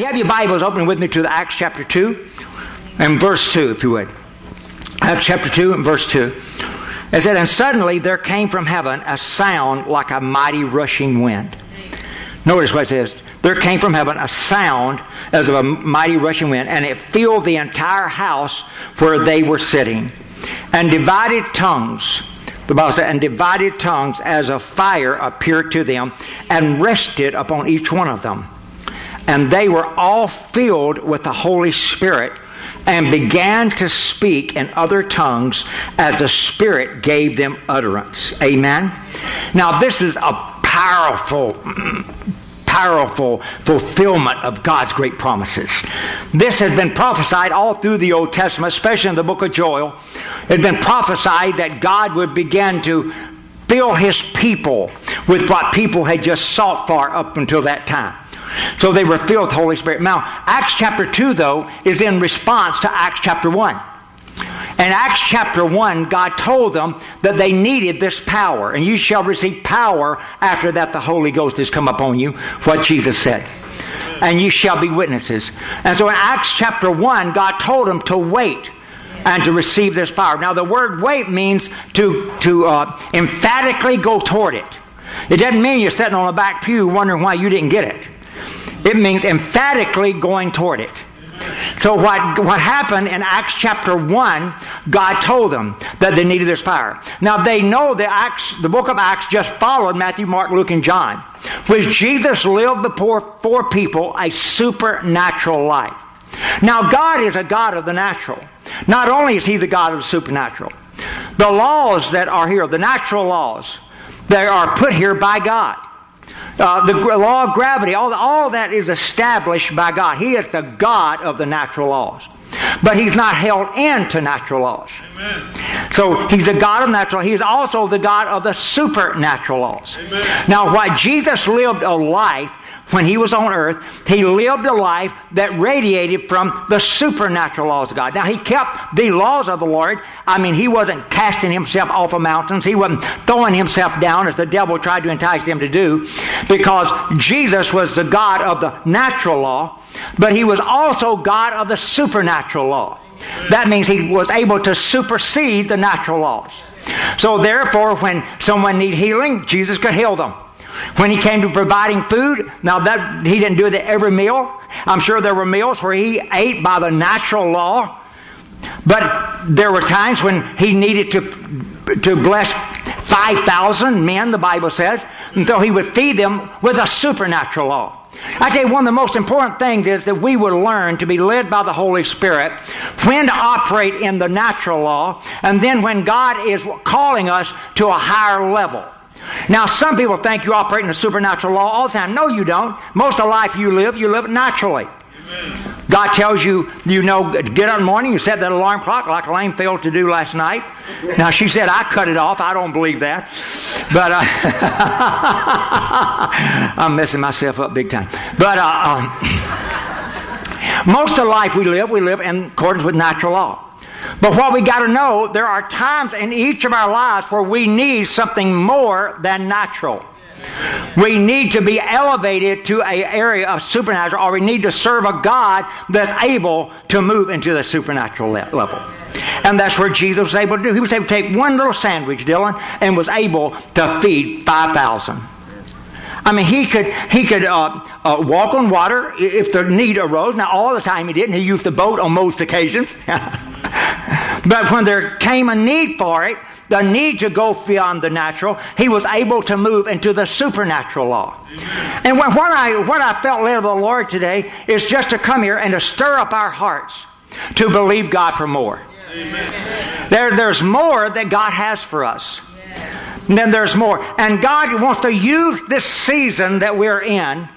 you have your Bibles, open with me to the Acts chapter 2 and verse 2, if you would. Acts chapter 2 and verse 2. It said, And suddenly there came from heaven a sound like a mighty rushing wind. Notice what it says. There came from heaven a sound as of a mighty rushing wind, and it filled the entire house where they were sitting. And divided tongues, the Bible said, and divided tongues as a fire appeared to them and rested upon each one of them. And they were all filled with the Holy Spirit and began to speak in other tongues as the Spirit gave them utterance. Amen. Now, this is a powerful powerful fulfillment of God's great promises. This had been prophesied all through the Old Testament, especially in the book of Joel. It had been prophesied that God would begin to fill his people with what people had just sought for up until that time. So they were filled with the Holy Spirit. Now, Acts chapter 2, though, is in response to Acts chapter 1. In Acts chapter 1, God told them that they needed this power, and you shall receive power after that the Holy Ghost has come upon you, what Jesus said. And you shall be witnesses. And so in Acts chapter 1, God told them to wait and to receive this power. Now, the word wait means to, to uh, emphatically go toward it. It doesn't mean you're sitting on a back pew wondering why you didn't get it. It means emphatically going toward it. So what, what happened in Acts chapter 1, God told them that they needed this power. Now they know the Acts, the book of Acts just followed Matthew, Mark, Luke, and John, which Jesus lived before four people a supernatural life. Now God is a God of the natural. Not only is He the God of the supernatural, the laws that are here, the natural laws, they are put here by God. Uh, the law of gravity, all, all that is established by God. He is the God of the natural laws. But he's not held into natural laws. Amen. So he's the God of natural. Laws. He's also the God of the supernatural laws. Amen. Now, why Jesus lived a life when he was on earth, he lived a life that radiated from the supernatural laws of God. Now, he kept the laws of the Lord. I mean, he wasn't casting himself off of mountains. He wasn't throwing himself down as the devil tried to entice him to do because Jesus was the God of the natural law, but he was also God of the supernatural law. That means he was able to supersede the natural laws. So therefore, when someone need healing, Jesus could heal them. When he came to providing food, now that he didn't do that every meal. I'm sure there were meals where he ate by the natural law, but there were times when he needed to to bless 5,000 men, the Bible says, until he would feed them with a supernatural law. I you, one of the most important things is that we would learn to be led by the Holy Spirit, when to operate in the natural law, and then when God is calling us to a higher level. Now, some people think you operate in the supernatural law all the time. No, you don't. Most of the life you live, you live naturally. Amen. God tells you, you know, get up in the morning, you set that alarm clock like Elaine failed to do last night. Now, she said, I cut it off. I don't believe that. But uh, I'm messing myself up big time. But uh, um, most of the life we live, we live in accordance with natural law. But what we got to know, there are times in each of our lives where we need something more than natural. We need to be elevated to an area of supernatural, or we need to serve a God that's able to move into the supernatural level. And that's where Jesus was able to do. He was able to take one little sandwich, Dylan, and was able to feed 5,000. I mean, he could he could uh, uh, walk on water if the need arose. Now, all the time he didn't. He used the boat on most occasions. but when there came a need for it, the need to go beyond the natural, he was able to move into the supernatural law. And what I what I felt led of the Lord today is just to come here and to stir up our hearts to believe God for more. There, there's more that God has for us. And then there's more. And God wants to use this season that we're in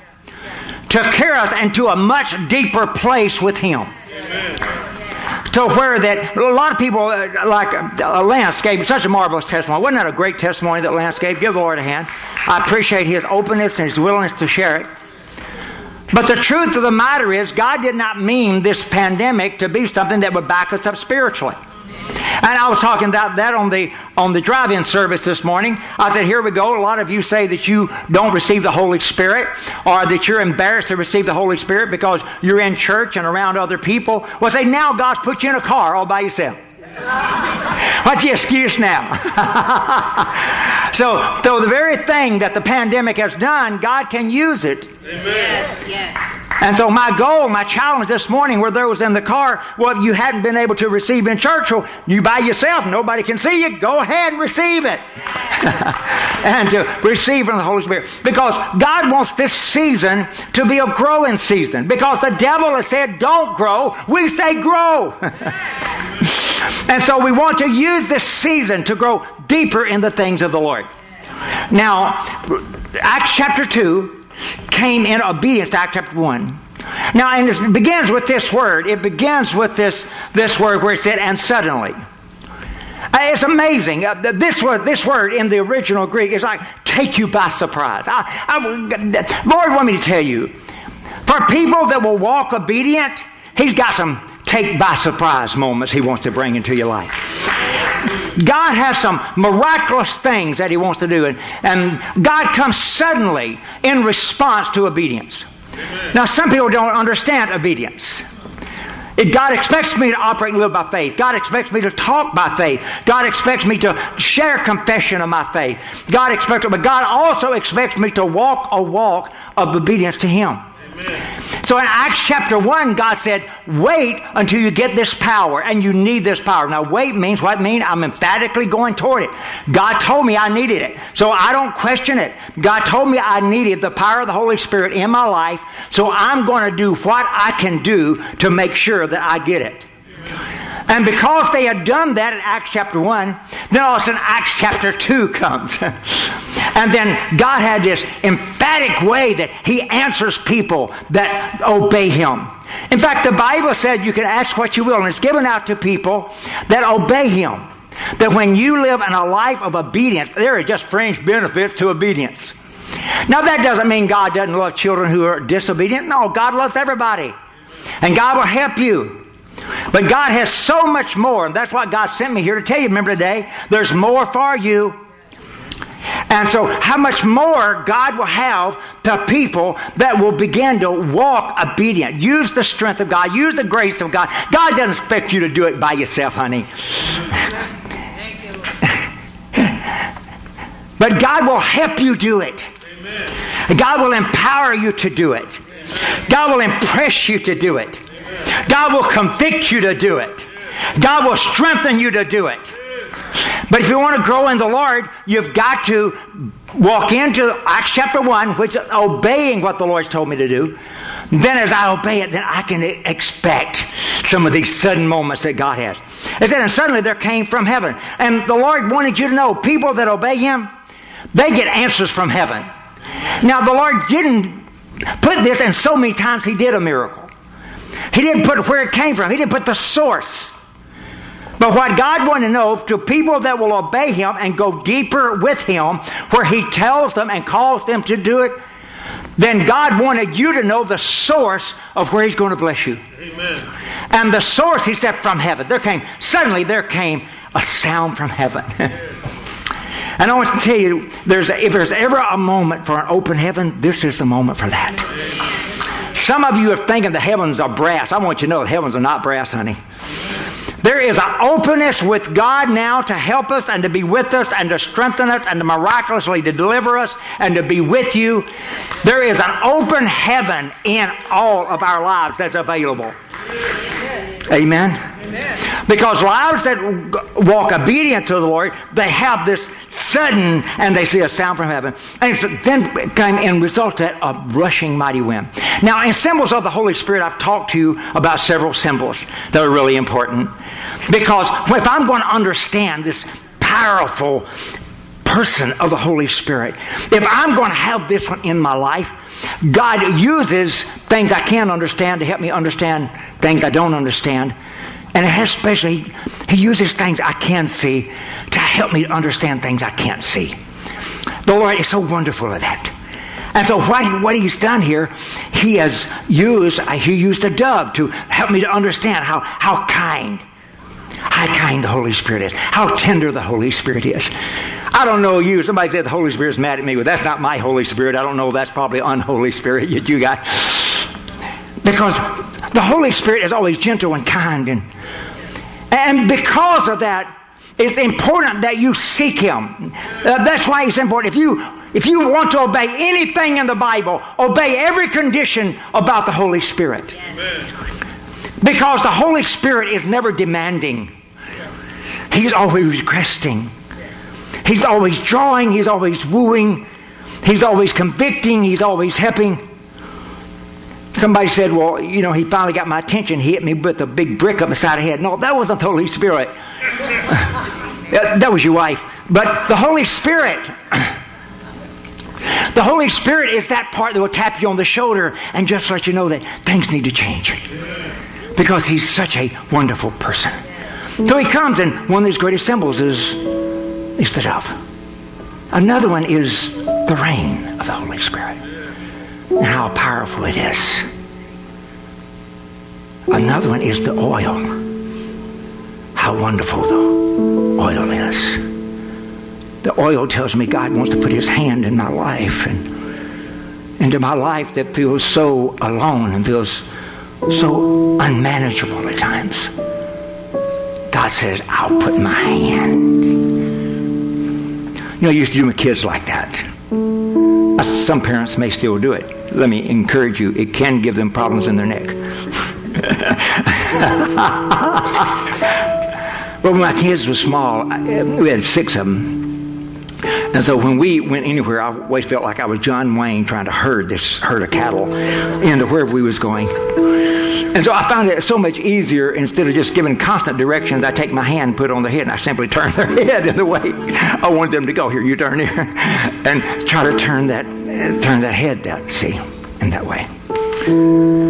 to carry us into a much deeper place with Him. To where that a lot of people uh, like uh, Lance gave such a marvelous testimony. Wasn't that a great testimony that Lance gave? Give the Lord a hand. I appreciate his openness and his willingness to share it. But the truth of the matter is, God did not mean this pandemic to be something that would back us up spiritually. And I was talking about that on the on the drive-in service this morning. I said, "Here we go. A lot of you say that you don't receive the Holy Spirit, or that you're embarrassed to receive the Holy Spirit because you're in church and around other people." Well, say now God's put you in a car all by yourself. What's the excuse now? so, so the very thing that the pandemic has done, God can use it. Amen. Yes, yes. And so my goal, my challenge this morning, where there was in the car, what you hadn't been able to receive in church, well, you by yourself, nobody can see you, go ahead and receive it. and to receive from the Holy Spirit. Because God wants this season to be a growing season. Because the devil has said, don't grow, we say grow. and so we want to use this season to grow deeper in the things of the Lord. Now, Acts chapter 2 came in obedience to Acts chapter 1. Now, and it begins with this word. It begins with this, this word where it said, and suddenly. Uh, it's amazing. Uh, this word, this word in the original Greek is like take you by surprise. I, I, Lord want me to tell you, for people that will walk obedient, He's got some take by surprise moments He wants to bring into your life. God has some miraculous things that He wants to do, and, and God comes suddenly in response to obedience. Now, some people don't understand obedience. God expects me to operate and live by faith. God expects me to talk by faith. God expects me to share confession of my faith. God expects, but God also expects me to walk a walk of obedience to Him. So in Acts chapter 1, God said, wait until you get this power, and you need this power. Now, wait means what mean? I'm emphatically going toward it. God told me I needed it, so I don't question it. God told me I needed the power of the Holy Spirit in my life, so I'm going to do what I can do to make sure that I get it. And because they had done that in Acts chapter 1, then all of a sudden Acts chapter 2 comes. and then God had this emphatic way that He answers people that obey Him. In fact, the Bible said you can ask what you will, and it's given out to people that obey Him. That when you live in a life of obedience, there are just fringe benefits to obedience. Now, that doesn't mean God doesn't love children who are disobedient. No, God loves everybody. And God will help you. But God has so much more, and that's why God sent me here to tell you. Remember today, there's more for you. And so, how much more God will have to people that will begin to walk obedient. Use the strength of God, use the grace of God. God doesn't expect you to do it by yourself, honey. but God will help you do it. Amen. God will empower you to do it. Amen. God will impress you to do it. God will convict you to do it. God will strengthen you to do it. But if you want to grow in the Lord, you've got to walk into Acts chapter 1, which is obeying what the Lord's told me to do. Then, as I obey it, then I can expect some of these sudden moments that God has. It said, and suddenly there came from heaven. And the Lord wanted you to know people that obey Him, they get answers from heaven. Now, the Lord didn't put this, and so many times He did a miracle. He didn't put where it came from, He didn't put the source. But what God wanted to know to people that will obey Him and go deeper with Him, where He tells them and calls them to do it, then God wanted you to know the source of where He's going to bless you. Amen. And the source, He said, from heaven. There came, suddenly there came a sound from heaven. and I want to tell you, there's, if there's ever a moment for an open heaven, this is the moment for that. Some of you are thinking the heavens are brass. I want you to know the heavens are not brass, honey. There is an openness with God now to help us and to be with us and to strengthen us and to miraculously to deliver us and to be with you. There is an open heaven in all of our lives that's available. Amen. Because lives that walk obedient to the Lord, they have this sudden, and they see a sound from heaven. And then came and resulted a rushing mighty wind. Now, in symbols of the Holy Spirit, I've talked to you about several symbols that are really important. Because if I'm going to understand this powerful person of the Holy Spirit, if I'm going to have this one in my life, God uses things I can't understand to help me understand things I don't understand. And especially, He uses things I can see to help me understand things I can't see. The Lord is so wonderful at that. And so what, what he's done here, he has used, uh, he used a dove to help me to understand how, how kind, how how kind the Holy Spirit is, how tender the Holy Spirit is. I don't know you. Somebody said the Holy Spirit's mad at me. Well, that's not my Holy Spirit. I don't know. That's probably unholy spirit that you got. Because the Holy Spirit is always gentle and kind. And, and because of that, it's important that you seek Him. Uh, that's why it's important. If you, if you want to obey anything in the Bible, obey every condition about the Holy Spirit. Because the Holy Spirit is never demanding, He's always requesting. He's always drawing, He's always wooing, He's always convicting, He's always helping. Somebody said, Well, you know, he finally got my attention. He hit me with a big brick up the side of the head. No, that wasn't the Holy Spirit. that was your wife. But the Holy Spirit, the Holy Spirit is that part that will tap you on the shoulder and just let you know that things need to change. Because he's such a wonderful person. So he comes, and one of his greatest symbols is, is the dove. Another one is the rain of the Holy Spirit. And how powerful it is. Another one is the oil. How wonderful the oil is. The oil tells me God wants to put his hand in my life and into my life that feels so alone and feels so unmanageable at times. God says, I'll put my hand. You know, I used to do my kids like that. Some parents may still do it. Let me encourage you, it can give them problems in their neck. but when my kids were small, we had six of them. And so when we went anywhere, I always felt like I was John Wayne trying to herd this herd of cattle into wherever we was going. And so I found it so much easier instead of just giving constant directions. I take my hand, put it on their head, and I simply turn their head in the way I want them to go. Here, you turn here, and try to turn that turn that head that see in that way.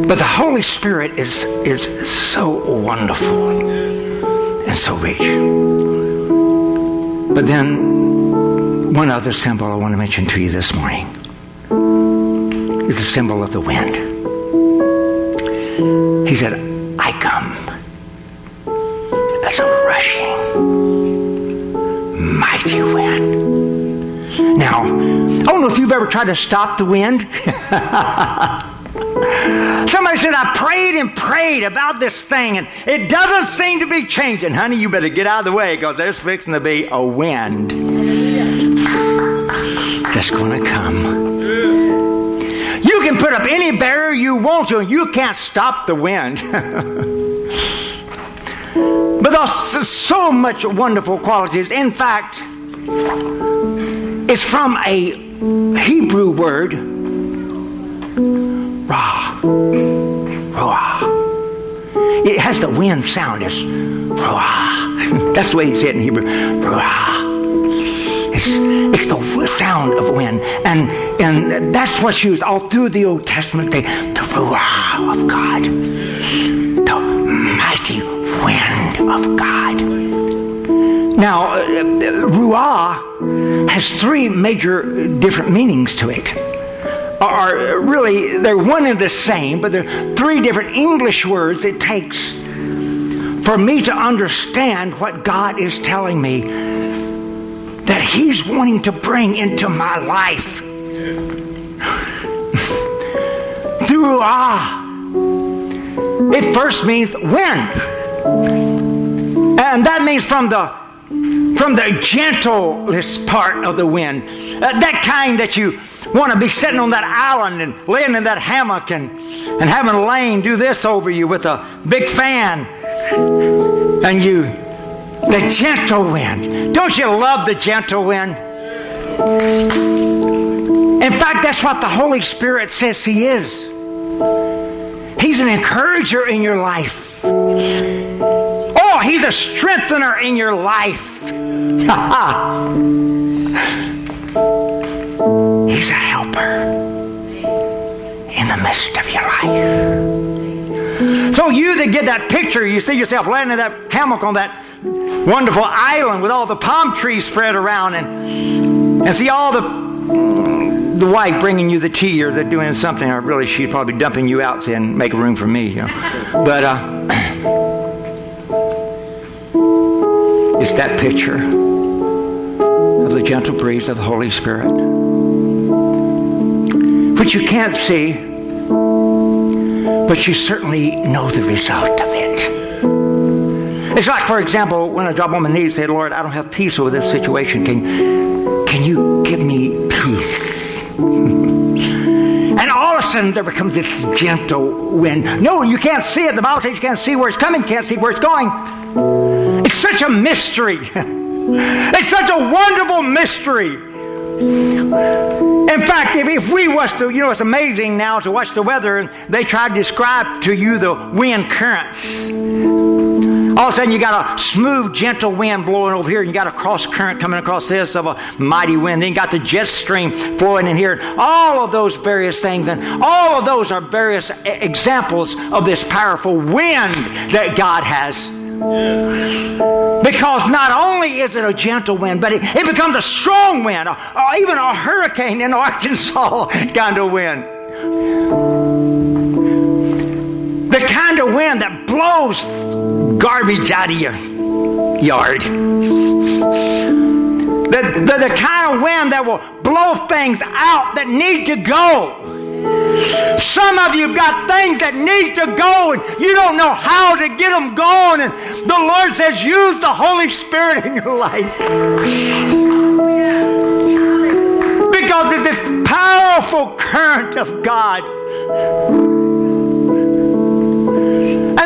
But the Holy Spirit is is so wonderful and so rich. But then one other symbol I want to mention to you this morning is the symbol of the wind. He said, I come as a rushing, mighty wind. Now, I don't know if you've ever tried to stop the wind. Somebody said, I prayed and prayed about this thing, and it doesn't seem to be changing. Honey, you better get out of the way because there's fixing to be a wind that's going to come put up any barrier you want to, you can't stop the wind. but there's so much wonderful qualities. In fact, it's from a Hebrew word, ra. It has the wind sound. It's ruah. That's the way you say it in Hebrew. It's, it's the sound of wind. And, and that's what's used all through the Old Testament. The, the Ruah of God. The mighty wind of God. Now, uh, Ruah has three major different meanings to it. Are really, they're one and the same, but they're three different English words it takes for me to understand what God is telling me that He's wanting to bring into my life. Through ah. It first means wind. And that means from the from the gentlest part of the wind. Uh, that kind that you want to be sitting on that island and laying in that hammock and, and having Lane do this over you with a big fan. And you the gentle wind. Don't you love the gentle wind? In fact, that's what the Holy Spirit says He is. He's an encourager in your life. Oh, He's a strengthener in your life. he's a helper in the midst of your life. So you that get that picture, you see yourself laying in that hammock on that wonderful island with all the palm trees spread around and, and see all the the wife bringing you the tea or they're doing something or really she's probably dumping you out saying make room for me you know. but uh, is that picture of the gentle breeze of the Holy Spirit, which you can't see, but you certainly know the result of it. It's like, for example, when a job knees and say, Lord, I don't have peace over this situation. Can, can you give me peace? and all of a sudden there becomes this gentle wind. No, you can't see it. The Bible says you can't see where it's coming, can't see where it's going. It's such a mystery. it's such a wonderful mystery. In fact, if, if we was to, you know, it's amazing now to watch the weather and they try to describe to you the wind currents. All of a sudden, you got a smooth, gentle wind blowing over here, and you got a cross current coming across this of a mighty wind. Then you got the jet stream flowing in here. All of those various things, and all of those are various examples of this powerful wind that God has. Because not only is it a gentle wind, but it, it becomes a strong wind, or, or even a hurricane in Arkansas kind of wind. The kind of wind that blows garbage out of your yard. The, the, the kind of wind that will blow things out that need to go. Some of you got things that need to go and you don't know how to get them going. And the Lord says, use the Holy Spirit in your life. Because it's this powerful current of God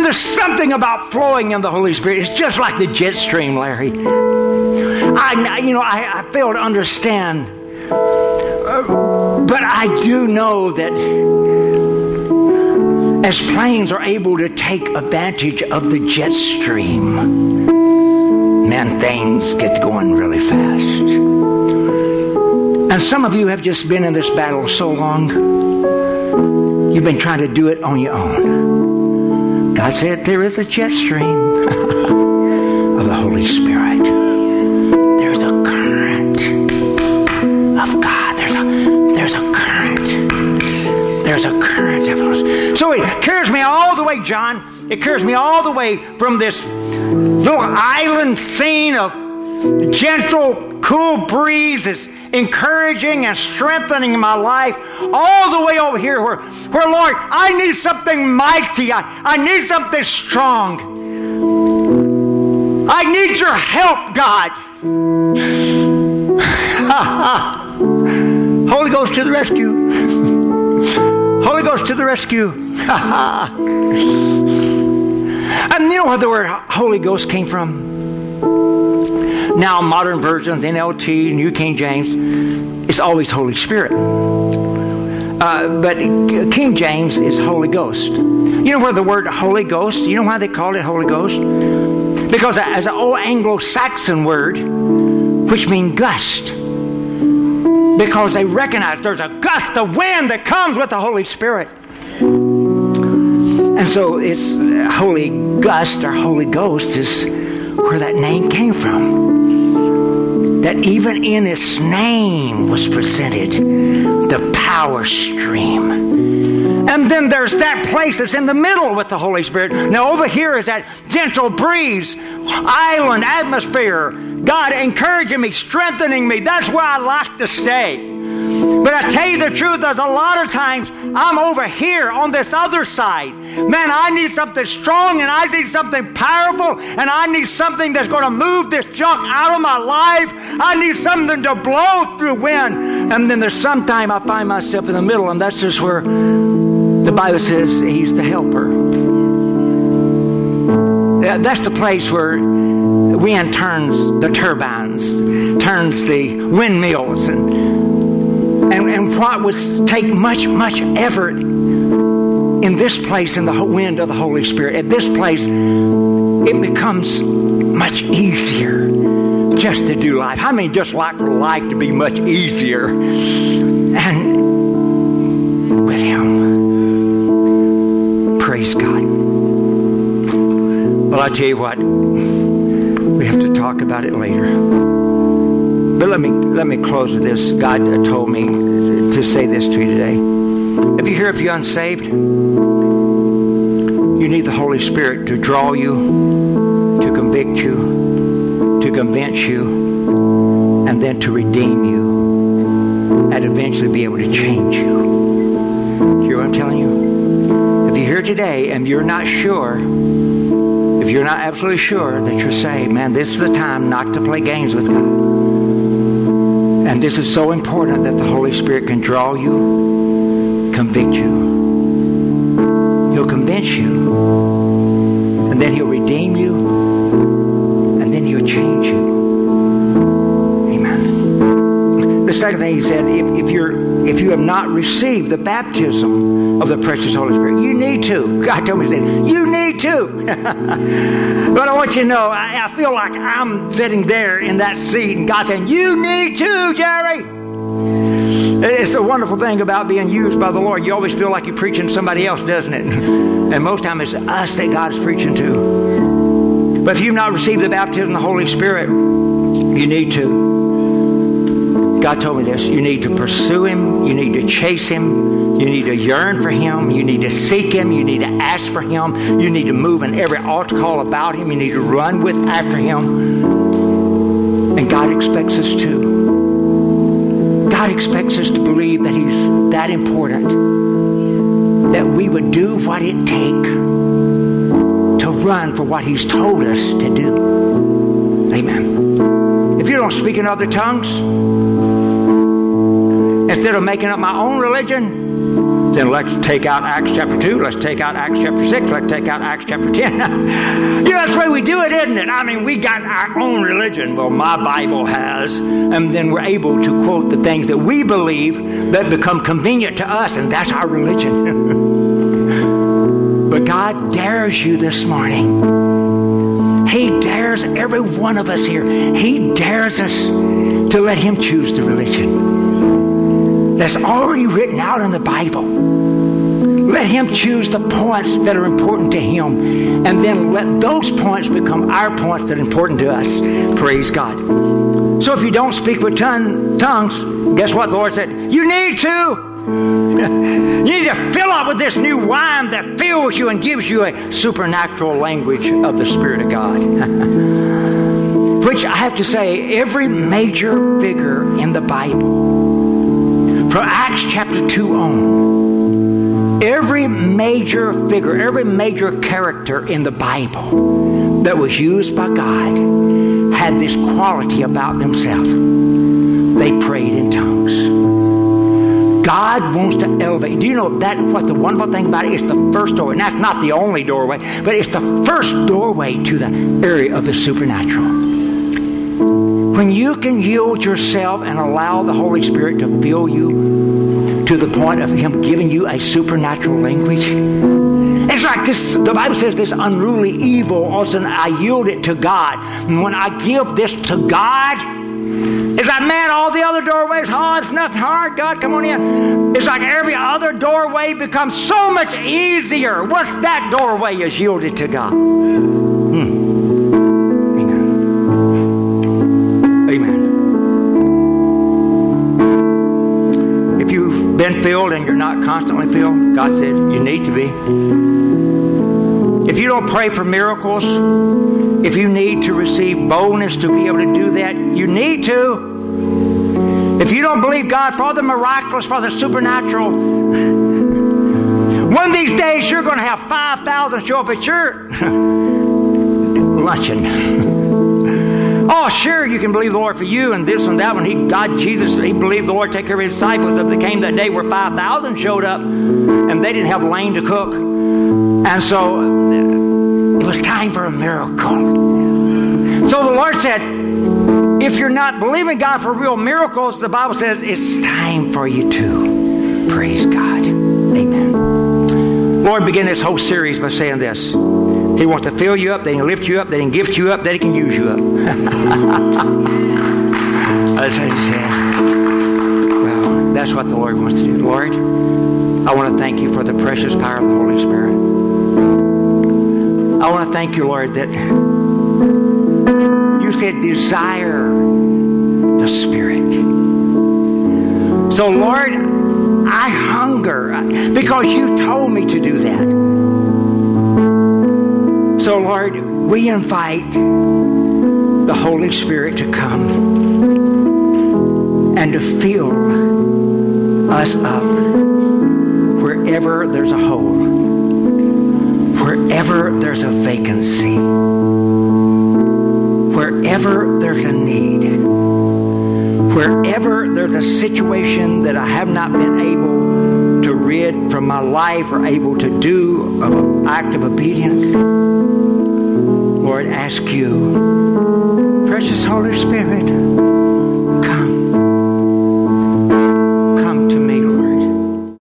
there's something about flowing in the Holy Spirit. It's just like the jet stream, Larry. I, you know, I, I fail to understand, but I do know that as planes are able to take advantage of the jet stream, man, things get going really fast. And some of you have just been in this battle so long, you've been trying to do it on your own. God said there is a jet stream of the Holy Spirit. There's a current of God. There's a there's a current. There's a current of us. So it carries me all the way, John. It carries me all the way from this little island scene of gentle, cool breezes encouraging and strengthening my life all the way over here where, where Lord, I need something mighty. I, I need something strong. I need your help, God. Holy Ghost to the rescue. Holy Ghost to the rescue. and you know where the word Holy Ghost came from? Now, modern versions, NLT, New King James, it's always Holy Spirit. Uh, but King James is Holy Ghost. You know where the word Holy Ghost, you know why they call it Holy Ghost? Because as an old Anglo Saxon word, which means gust. Because they recognize there's a gust of wind that comes with the Holy Spirit. And so it's Holy Gust or Holy Ghost is where that name came from that even in its name was presented the power stream. And then there's that place that's in the middle with the Holy Spirit. Now, over here is that gentle breeze, island atmosphere. God encouraging me, strengthening me. That's where I like to stay. But I tell you the truth, there's a lot of times I'm over here on this other side. Man, I need something strong and I need something powerful and I need something that's going to move this junk out of my life. I need something to blow through wind. And then there's sometime I find myself in the middle, and that's just where the Bible says He's the helper. That's the place where wind turns the turbines, turns the windmills, and and, and what would take much, much effort in this place in the wind of the Holy Spirit, at this place, it becomes much easier just to do life. I mean, just like life to be much easier. And with Him. Praise God. Well, I tell you what, we have to talk about it later. But let me let me close with this. God told me to say this to you today. If you're here, if you're unsaved, you need the Holy Spirit to draw you, to convict you, to convince you, and then to redeem you, and eventually be able to change you. Hear what I'm telling you? If you're here today and you're not sure, if you're not absolutely sure that you're saved, man, this is the time not to play games with God. And this is so important that the Holy Spirit can draw you, convict you. He'll convince you. And then He'll redeem you. And then He'll change you. Amen. The second thing He said, if, if you're if you have not received the baptism of the precious Holy Spirit. You need to. God told me that. You need to. but I want you to know, I, I, feel like I'm sitting there in that seat and God saying, You need to, Jerry. It's a wonderful thing about being used by the Lord. You always feel like you're preaching to somebody else, doesn't it? And most time it's us that God is preaching to. But if you've not received the baptism of the Holy Spirit, you need to. God told me this. You need to pursue Him. You need to chase Him. You need to yearn for Him. You need to seek Him. You need to ask for Him. You need to move in every altar call about Him. You need to run with after Him. And God expects us to. God expects us to believe that He's that important. That we would do what it takes to run for what He's told us to do. Amen. If you don't speak in other tongues, instead of making up my own religion, then let's take out Acts chapter 2, let's take out Acts chapter 6, let's take out Acts chapter 10. you know, that's the way we do it, isn't it? I mean, we got our own religion. Well, my Bible has, and then we're able to quote the things that we believe that become convenient to us, and that's our religion. but God dares you this morning. He dares every one of us here. He dares us to let Him choose the religion that's already written out in the Bible. Let Him choose the points that are important to Him, and then let those points become our points that are important to us. Praise God. So if you don't speak with ton- tongues, guess what the Lord said? You need to. you need to fill up with this new wine that fills you and gives you a supernatural language of the Spirit of God. Which I have to say, every major figure in the Bible from Acts chapter 2 on, every major figure, every major character in the Bible that was used by God had this quality about themselves. They prayed in tongues. God wants to elevate. Do you know that what the wonderful thing about it is the first doorway? And that's not the only doorway, but it's the first doorway to the area of the supernatural. When you can yield yourself and allow the Holy Spirit to fill you to the point of Him giving you a supernatural language, it's like this, the Bible says this unruly evil, all of a sudden I yield it to God. And when I give this to God, it's like, man, all the other doorways, oh, it's nothing hard. God, come on in. It's like every other doorway becomes so much easier once that doorway is yielded to God. Hmm. Been filled and you're not constantly filled, God said you need to be. If you don't pray for miracles, if you need to receive boldness to be able to do that, you need to. If you don't believe God for the miraculous, for the supernatural, one of these days you're going to have 5,000 show up at your luncheon. Oh, sure, you can believe the Lord for you and this and that one. He, God, Jesus, he believed the Lord take care of his disciples. There came that day where 5,000 showed up and they didn't have lane to cook. And so it was time for a miracle. So the Lord said, if you're not believing God for real miracles, the Bible says it's time for you to. Praise God. Amen. Lord, begin this whole series by saying this. He wants to fill you up, they can lift you up, they can gift you up, they can use you up. that's what he said. Well, that's what the Lord wants to do. Lord, I want to thank you for the precious power of the Holy Spirit. I want to thank you, Lord, that you said desire the Spirit. So, Lord, I hunger because you told me to do that. So, Lord, we invite the Holy Spirit to come and to fill us up wherever there's a hole, wherever there's a vacancy, wherever there's a need, wherever there's a situation that I have not been able to rid from my life or able to do of an act of obedience. Lord, ask you, precious Holy Spirit,